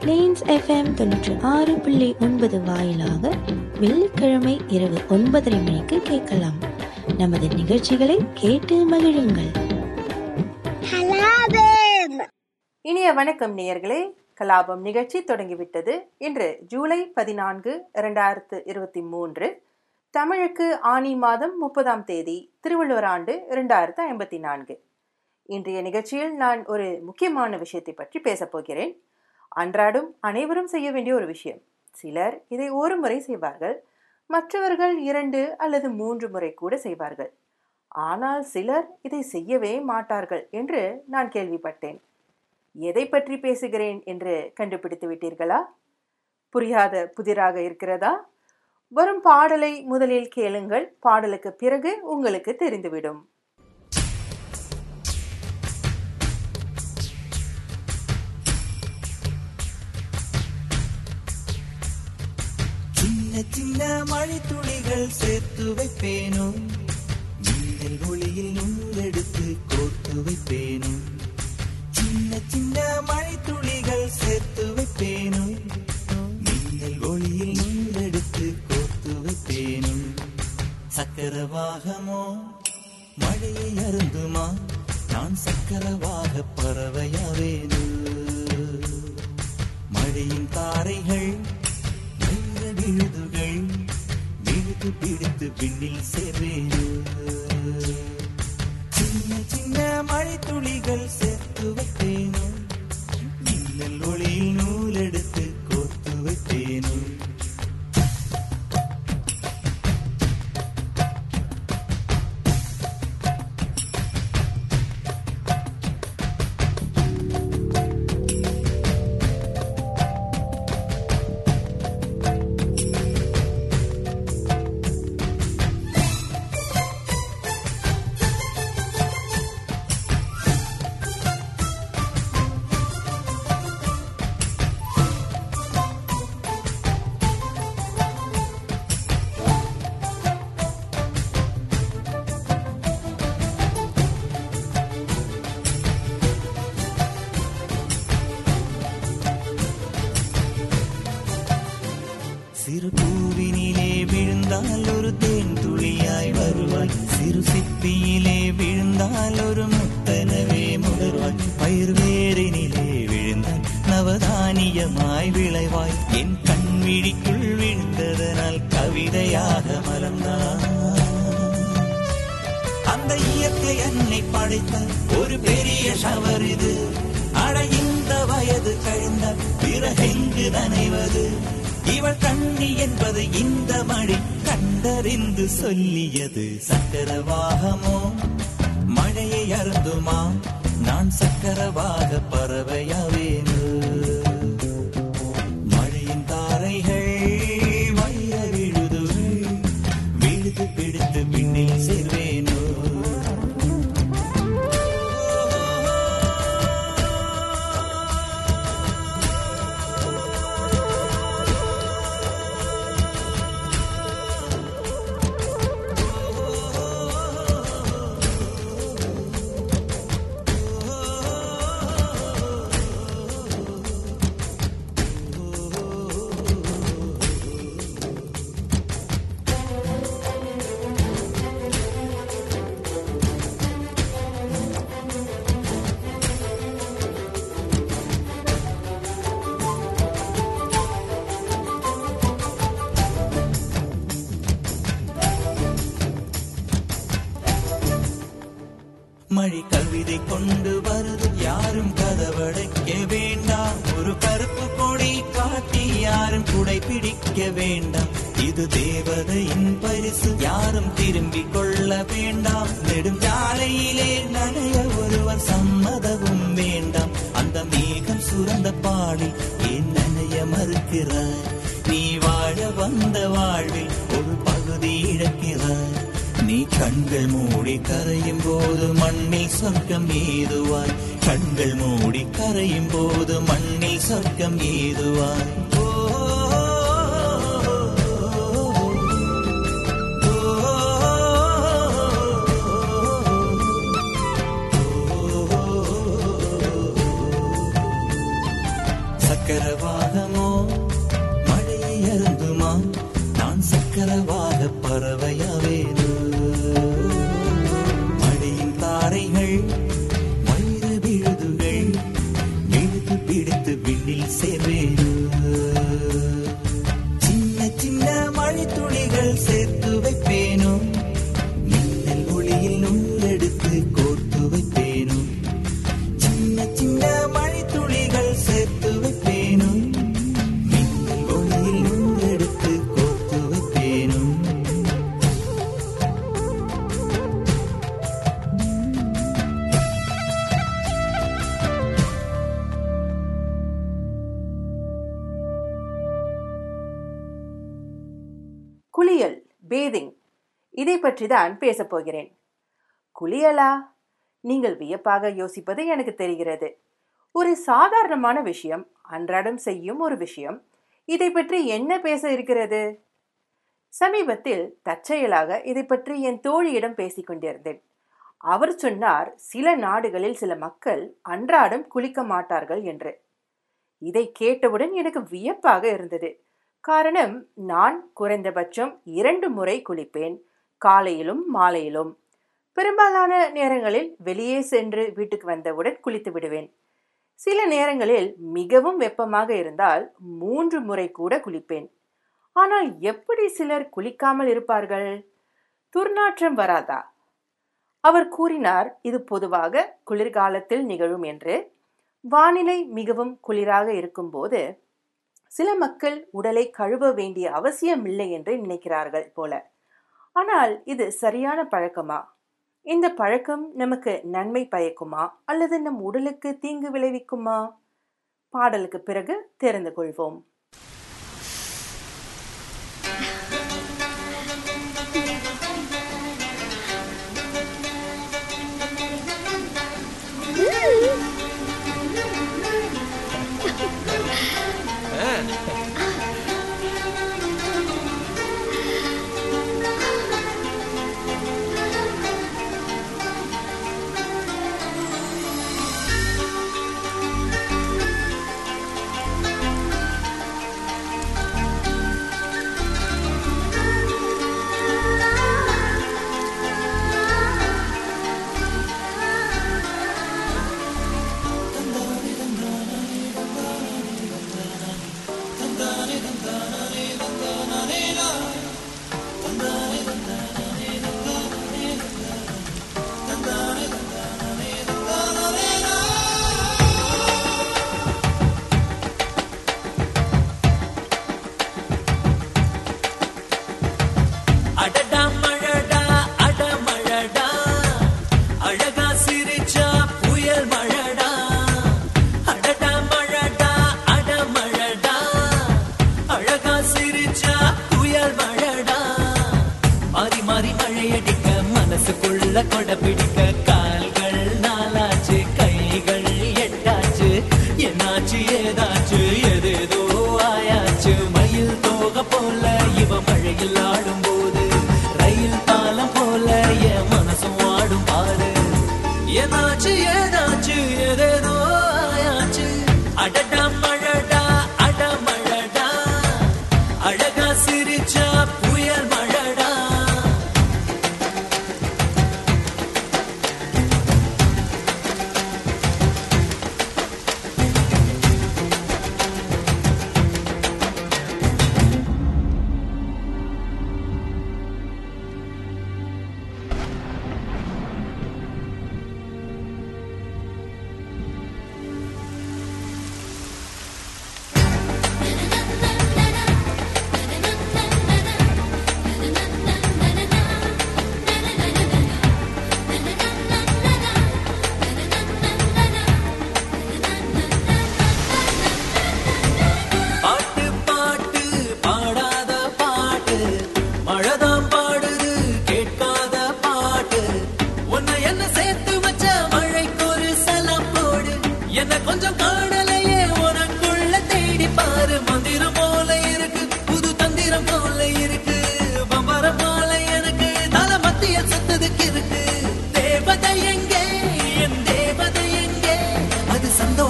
Planes FM தொண்ணூற்றி ஆறு புள்ளி ஒன்பது வாயிலாக வெள்ளிக்கிழமை இரவு ஒன்பதரை மணிக்கு கேட்கலாம். நமது நிகழ்ச்சிகளை கேட்டு மகிழுங்கள். இனிய வணக்கம் நேயர்களே. கலாபம் நிகழ்ச்சி தொடங்கிவிட்டது. இன்று ஜூலை பதினான்கு இரண்டாயிரத்து இருபத்தி மூன்று தமிழுக்கு ஆனி மாதம் முப்பதாம் தேதி திருவள்ளுவர் ஆண்டு இரண்டாயிரத்து ஐம்பத்தி நான்கு. இன்றைய நிகழ்ச்சியில் நான் ஒரு முக்கியமான விஷயத்தை பற்றி பேசப் போகிறேன். அன்றாடம் அனைவரும் செய்ய வேண்டிய ஒரு விஷயம். சிலர் இதை ஒரு முறை செய்வார்கள் மற்றவர்கள் இரண்டு அல்லது மூன்று முறை கூட செய்வார்கள். ஆனால் சிலர் இதை செய்யவே மாட்டார்கள் என்று நான் கேள்விப்பட்டேன். எதை பற்றி பேசுகிறேன் என்று கண்டுபிடித்து விட்டீர்களா? புரியாத புதிராக இருக்கிறதா? வரும் பாடலை முதலில் கேளுங்கள் பாடலுக்கு பிறகு உங்களுக்கு தெரிந்துவிடும். சின்ன மழை துளிகள் சேர்த்து வைப்பேனோ? மின்னல் ஒளியில் நூலெடுத்து கோர்த்து வைப்பேனோ? சின்ன சின்ன மழை துளிகள் சேர்த்து வைப்பேனோ? மின்னல் ஒளியில் நூலெடுத்து கோர்த்து வைப்பேனோ? சக்கரவாகமோ? மழையை அருந்துமா? நான் சக்கரவாக பறவையாவேனோ? மழையின் தாரைகள் மெல்ல விழுதுகள் விழுது பிடித்து விண்ணில் சேர்வேனோ சின்ன சின்ன மழை துளிகள் நவதானியமாய் விளைவாய். என் கண் விழிக்குள் விழுந்ததனால் கவிதையாக மலர்ந்தாய் அந்த இயற்கை என்னை படைத்த ஒரு பெரிய ஷவர் இது. அட இந்த வயது கழிந்த பிறகெங்கு நனைவது? இவள் கண்ணி என்பது இந்த மழை கண்டறிந்து சொல்லியது. சக்கரவாகமோ? மழையை அருந்துமா? நான் சக்கரவாக பறவையா? மழை கொண்டு வருது யாரும் கதவடைக்க வேண்டாம். ஒரு கருப்பு கொடி காட்டி யாரும் குடை பிடிக்க வேண்டாம். இது தேவதையின் பரிசு. யாரும் திரும்பி கொள்ள வேண்டாம். நெடும் சாலையிலே நனைய ஒருவர் சம்மதமும் வேண்டாம். அந்த மேகம் சுரந்த பாடி ஏன் நனைய மறுக்கிறார்? நீ வாழ வந்த வாழ்வில் ஒரு பகுதி இழக்கிறார். நீ கண்கள் மூடி கரையும் போது மண்ணில் சொர்க்கம் ஏதுவாய் கண்கள் மூடி கரையும் போது மண்ணில் சொர்க்கம் ஏதுவாய் சக்கரவாதமோ மழையை அருந்துமா? நான் சக்கரவா பற்றி தான் பேசப் போகிறேன். குளியலா? நீங்கள் வியப்பாக யோசிப்பது எனக்கு தெரிகிறது. ஒரு சாதாரணமான விஷயம் அன்றாடம் செய்யும் ஒரு விஷயம். இதை பற்றி என்ன பேச இருக்கிறது? சமீபத்தில் தற்செயலாக இதை பற்றி என் தோழியிடம் பேசிக் கொண்டிருந்தேன். அவர் சொன்னார் சில நாடுகளில் சில மக்கள் அன்றாடம் குளிக்க மாட்டார்கள் என்று. இதை கேட்டவுடன் எனக்கு வியப்பாக இருந்தது. காரணம் நான் குறைந்தபட்சம் இரண்டு முறை குளிப்பேன். காலையிலும் மாலையிலும். பெரும்பாலான நேரங்களில் வெளியே சென்று வீட்டுக்கு வந்தவுடன் குளித்து விடுவேன். சில நேரங்களில் மிகவும் வெப்பமாக இருந்தால் மூன்று முறை கூட குளிப்பேன். ஆனால் எப்படி சிலர் குளிக்காமல் இருப்பார்கள்? துர்நாற்றம் வராதா? அவர் கூறினார் இது பொதுவாக குளிர்காலத்தில் நிகழும் என்று. வானிலை மிகவும் குளிராக இருக்கும்போது சில மக்கள் உடலை கழுவ வேண்டிய அவசியமில்லை என்று நினைக்கிறார்கள் போல. ஆனால் இது சரியான பழக்கமா? இந்த பழக்கம் நமக்கு நன்மை பயக்குமா? அல்லது நம் உடலுக்கு தீங்கு விளைவிக்குமா? பாடலுக்கு பிறகு தெரிந்து கொள்வோம்.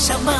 什么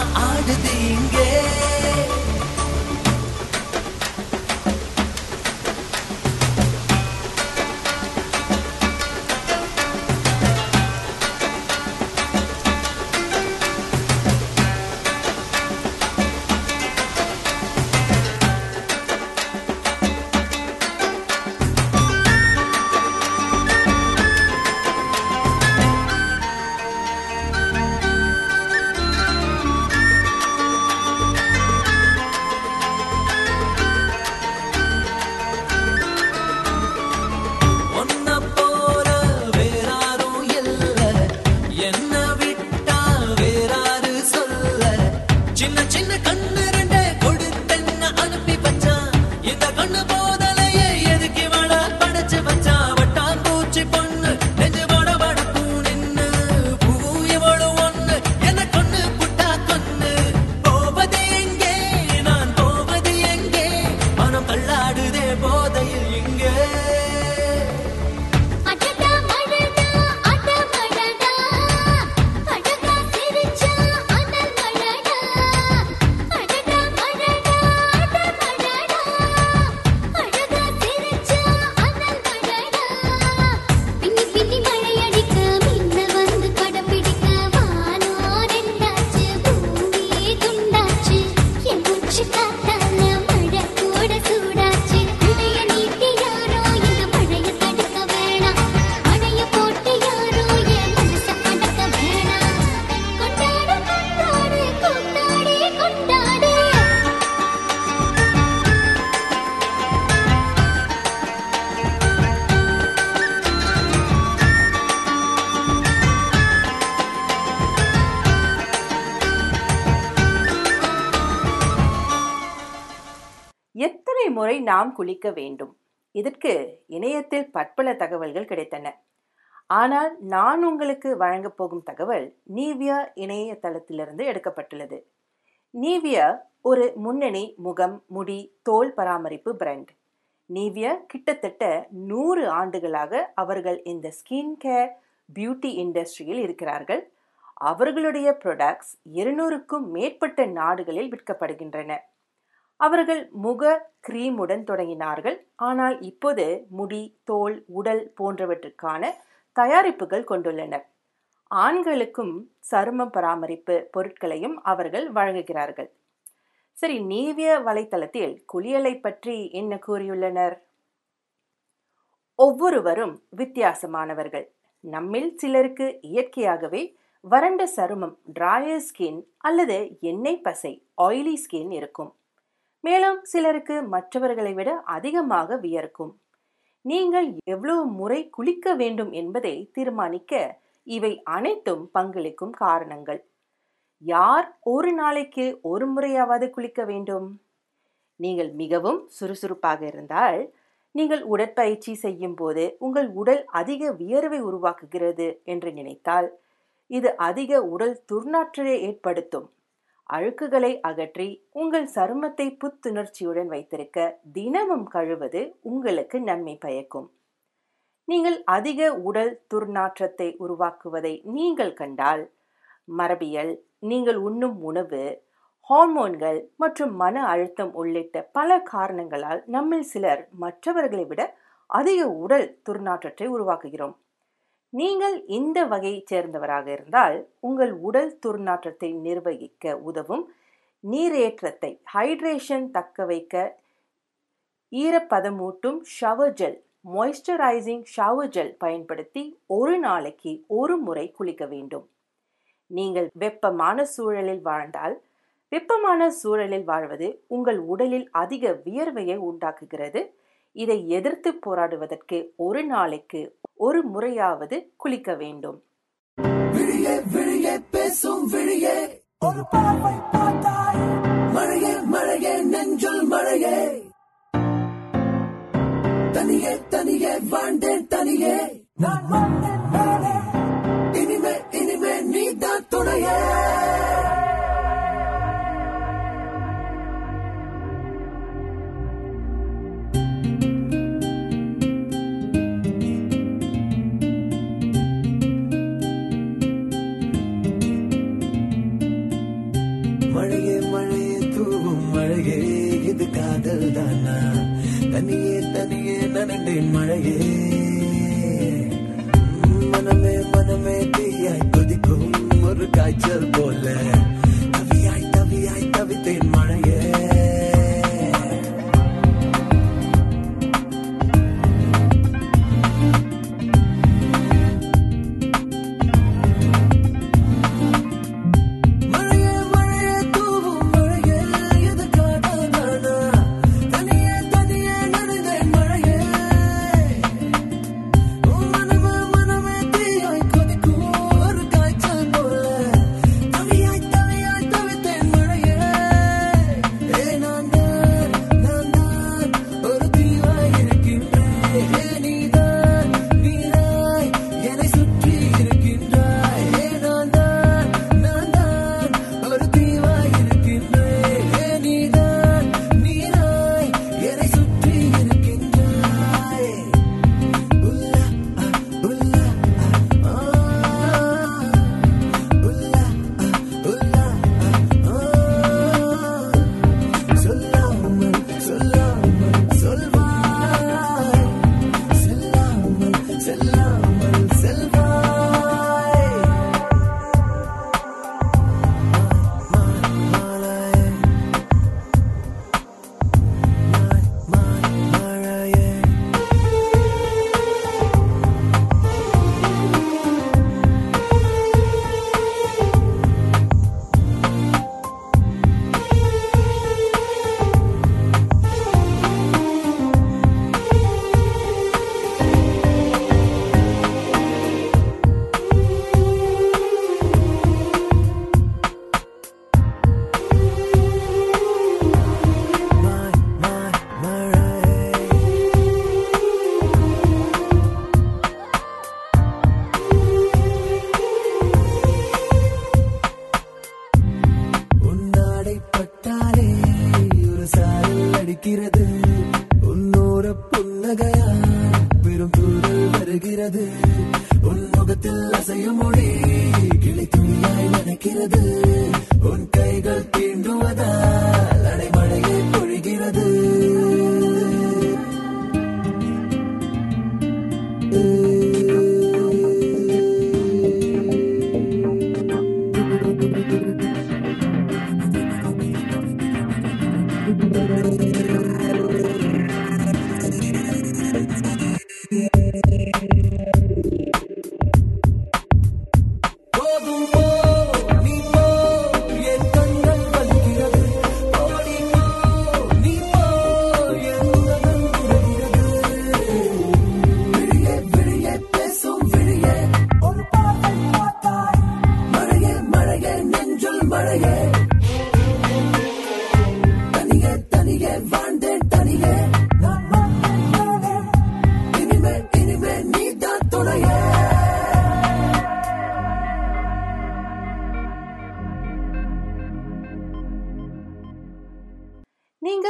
நாம் குளிக்க வேண்டும். இதற்கு இணையத்தில் பற்பல தகவல்கள் கிடைத்தன. ஆனால் நான் உங்களுக்கு வழங்கப் போகும் தகவல் நீவியா இணையதளத்திலிருந்து எடுக்கப்பட்டுள்ளது. நீவியா ஒரு முன்னணி முகம் முடி தோல் பராமரிப்பு பிராண்ட் நீவியா கிட்டத்தட்ட நூறு ஆண்டுகளாக அவர்கள் இந்த ஸ்கின் கேர் பியூட்டி இண்டஸ்ட்ரியில் இருக்கிறார்கள். அவர்களுடைய ப்ரொடக்ட்ஸ் இருநூறுக்கும் மேற்பட்ட நாடுகளில் விற்கப்படுகின்றன. அவர்கள் முக கிரீமுடன் தொடங்கினார்கள். ஆனால் இப்போது முடி தோல் உடல் போன்றவற்றுக்கான தயாரிப்புகள் கொண்டுள்ளனர் ஆண்களுக்கும் சரும பராமரிப்பு பொருட்களையும் அவர்கள் வழங்குகிறார்கள். சரி நீவிய வலைத்தளத்தில் குளியலை பற்றி என்ன கூறியுள்ளனர்? ஒவ்வொருவரும் வித்தியாசமானவர்கள். நம்மில் சிலருக்கு இயற்கையாகவே வறண்ட சருமம் டிராயர் ஸ்கின் அல்லது எண்ணெய் பசை ஆயிலி ஸ்கின் இருக்கும். மேலும் சிலருக்கு மற்றவர்களை விட அதிகமாக வியர்க்கும். நீங்கள் எவ்வளவு முறை குளிக்க வேண்டும் என்பதை தீர்மானிக்க இவை அனைத்தும் பங்களிக்கும் காரணங்கள். யார் ஒரு நாளைக்கு ஒரு முறையாவது குளிக்க வேண்டும்? நீங்கள் மிகவும் சுறுசுறுப்பாக இருந்தால் நீங்கள் உடற்பயிற்சி செய்யும் போது உங்கள் உடல் அதிக வியர்வை உருவாக்குகிறது என்று நினைத்தால் இது அதிக உடல் துர்நாற்றலை ஏற்படுத்தும். அழுக்குகளை அகற்றி உங்கள் சருமத்தை புத்துணர்ச்சியுடன் வைத்திருக்க தினமும் கழுவது உங்களுக்கு நன்மை பயக்கும். நீங்கள் அதிக உடல் துர்நாற்றத்தை உருவாக்குவதை நீங்கள் கண்டால் மரபியல் நீங்கள் உண்ணும் உணவு ஹார்மோன்கள் மற்றும் மன அழுத்தம் உள்ளிட்ட பல காரணங்களால் நம்மில் சிலர் மற்றவர்களை விட அதிக உடல் துர்நாற்றத்தை உருவாக்குகிறோம். நீங்கள் இந்த வகையைச் சேர்ந்தவராக இருந்தால் உங்கள் உடல் துர்நாற்றத்தை நிர்வகிக்க உதவும் நீரேற்றத்தை ஹைட்ரேஷன் தக்க வைக்க ஈரப்பதமூட்டும் shower gel moisturising shower gel பயன்படுத்தி ஒரு நாளைக்கு ஒரு முறை குளிக்க வேண்டும். நீங்கள் வெப்பமான சூழலில் வாழ்ந்தால் வெப்பமான சூழலில் வாழ்வது உங்கள் உடலில் அதிக வியர்வையை உண்டாக்குகிறது. இதை எதிர்த்து போராடுவதற்கு ஒரு நாளைக்கு ஒரு முறையாவது குளிக்க வேண்டும். பேசும் ஒரு பார்வை பார்த்தாய். மழையே மழையே நெஞ்சுள் மழையே. தனியே தனியே வாழ்ந்தேன் தனியே. நான் வாழ்ந்தேன் ஒரு காய்ச்சல்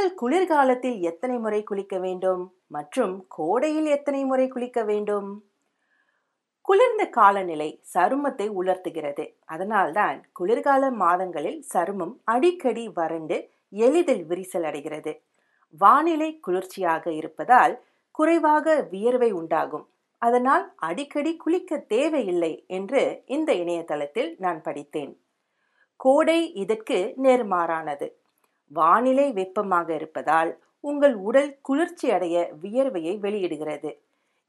நீங்கள் குளிர்காலத்தில் எத்தனை முறை குளிக்க வேண்டும்? மற்றும் கோடையில் எத்தனை முறை குளிக்க வேண்டும்? குளிர்ந்த காலநிலை சருமத்தை உலர்த்துகிறது. அதனால்தான் குளிர்கால மாதங்களில் சருமம் அடிக்கடி வறண்டு எளிதில் விரிசல் அடைகிறது. வானிலை குளிர்ச்சியாக இருப்பதால் குறைவாக வியர்வை உண்டாகும். அதனால் அடிக்கடி குளிக்க தேவையில்லை என்று இந்த இணையதளத்தில் நான் படித்தேன். கோடை இதற்கு நேர்மாறானது. வானிலை வெப்பமாக இருப்பதால் உங்கள் உடல் குளிர்ச்சி அடைய வியர்வையை வெளியிடுகிறது.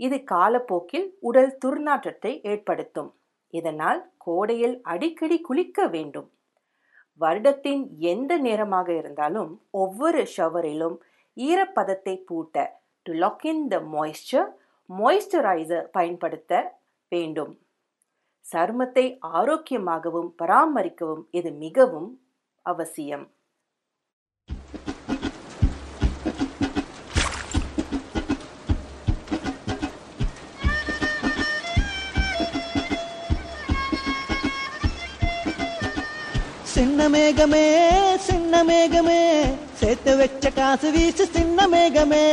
இது காலப்போக்கில் உடல் துர்நாற்றத்தை ஏற்படுத்தும். இதனால் கோடையில் அடிக்கடி குளிக்க வேண்டும். வருடத்தின் எந்த நேரமாக இருந்தாலும் ஒவ்வொரு ஷவரிலும் ஈரப்பதத்தை பூட்ட to lock in the moisture moisturiser பயன்படுத்த வேண்டும். சருமத்தை ஆரோக்கியமாகவும் பராமரிக்கவும் இது மிகவும் அவசியம். மேகமே சின்ன மேகமே சேர்த்து வச்ச காசு வீசு சின்ன மேகமே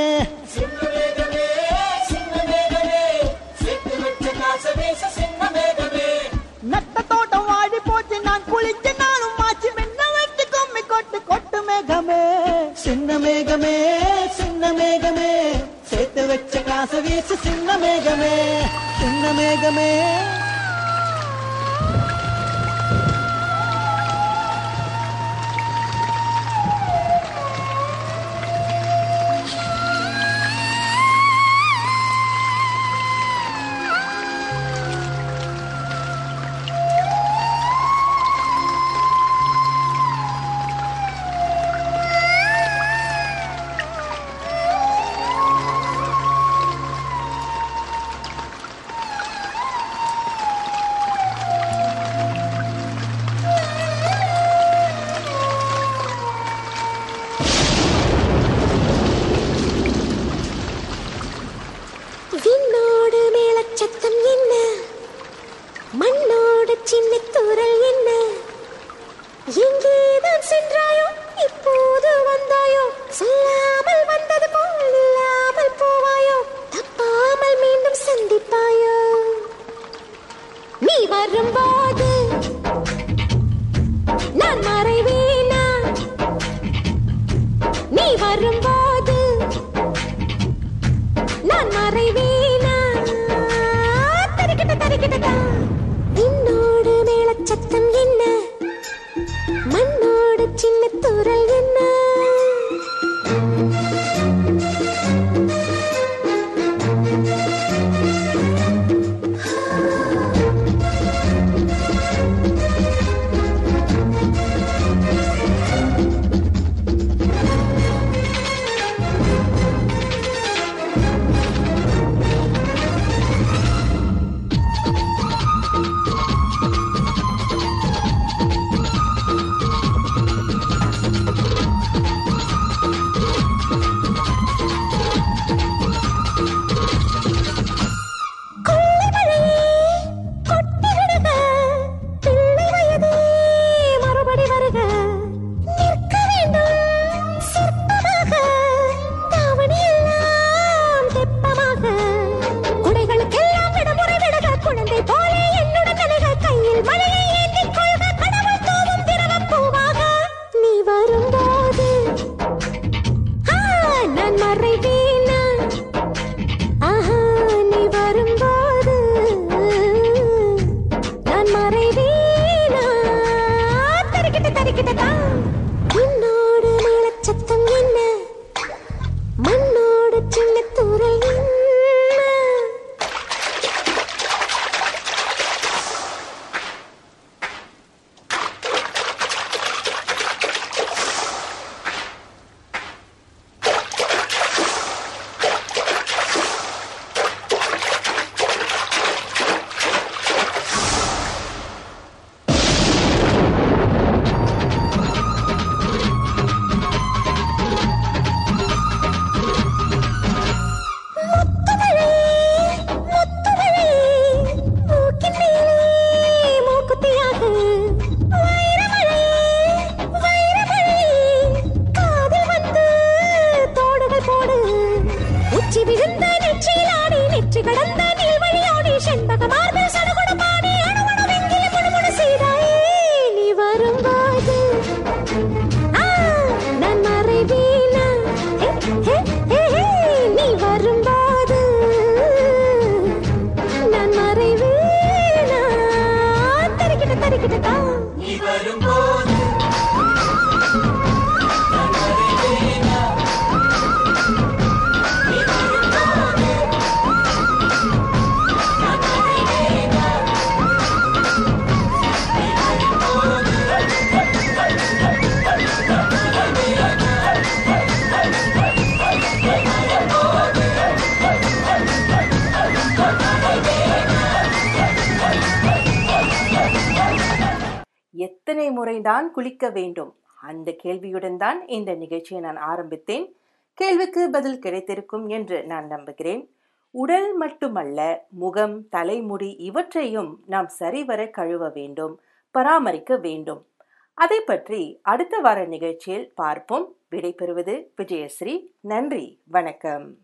நட்ட தோட்டம் வாடி போச்சு நான் குளிச்ச நாளும் மாச்சு மின்ன வச்சு கும்மி கொட்டு கொட்டு மேகமே சின்ன மேகமே சின்ன மேகமே சேர்த்து வச்ச காசு வீசு சின்ன மேகமே சின்ன மேகமே she team with முறைதான் குளிக்க வேண்டும். அந்த கேள்வியுடன் தான் இந்த நிகழ்ச்சியை நான் ஆரம்பித்தேன். கேள்விக்கு பதில் கிடைத்திருக்கும் என்று நான் நம்புகிறேன். உடல் மட்டுமல்ல முகம் தலைமுடி இவற்றையும் நாம் சரிவர கழுவ வேண்டும் பராமரிக்க வேண்டும். அதை பற்றி அடுத்த வார நிகழ்ச்சியில் பார்ப்போம். விடைபெறுவது விஜயஸ்ரீ. நன்றி வணக்கம்.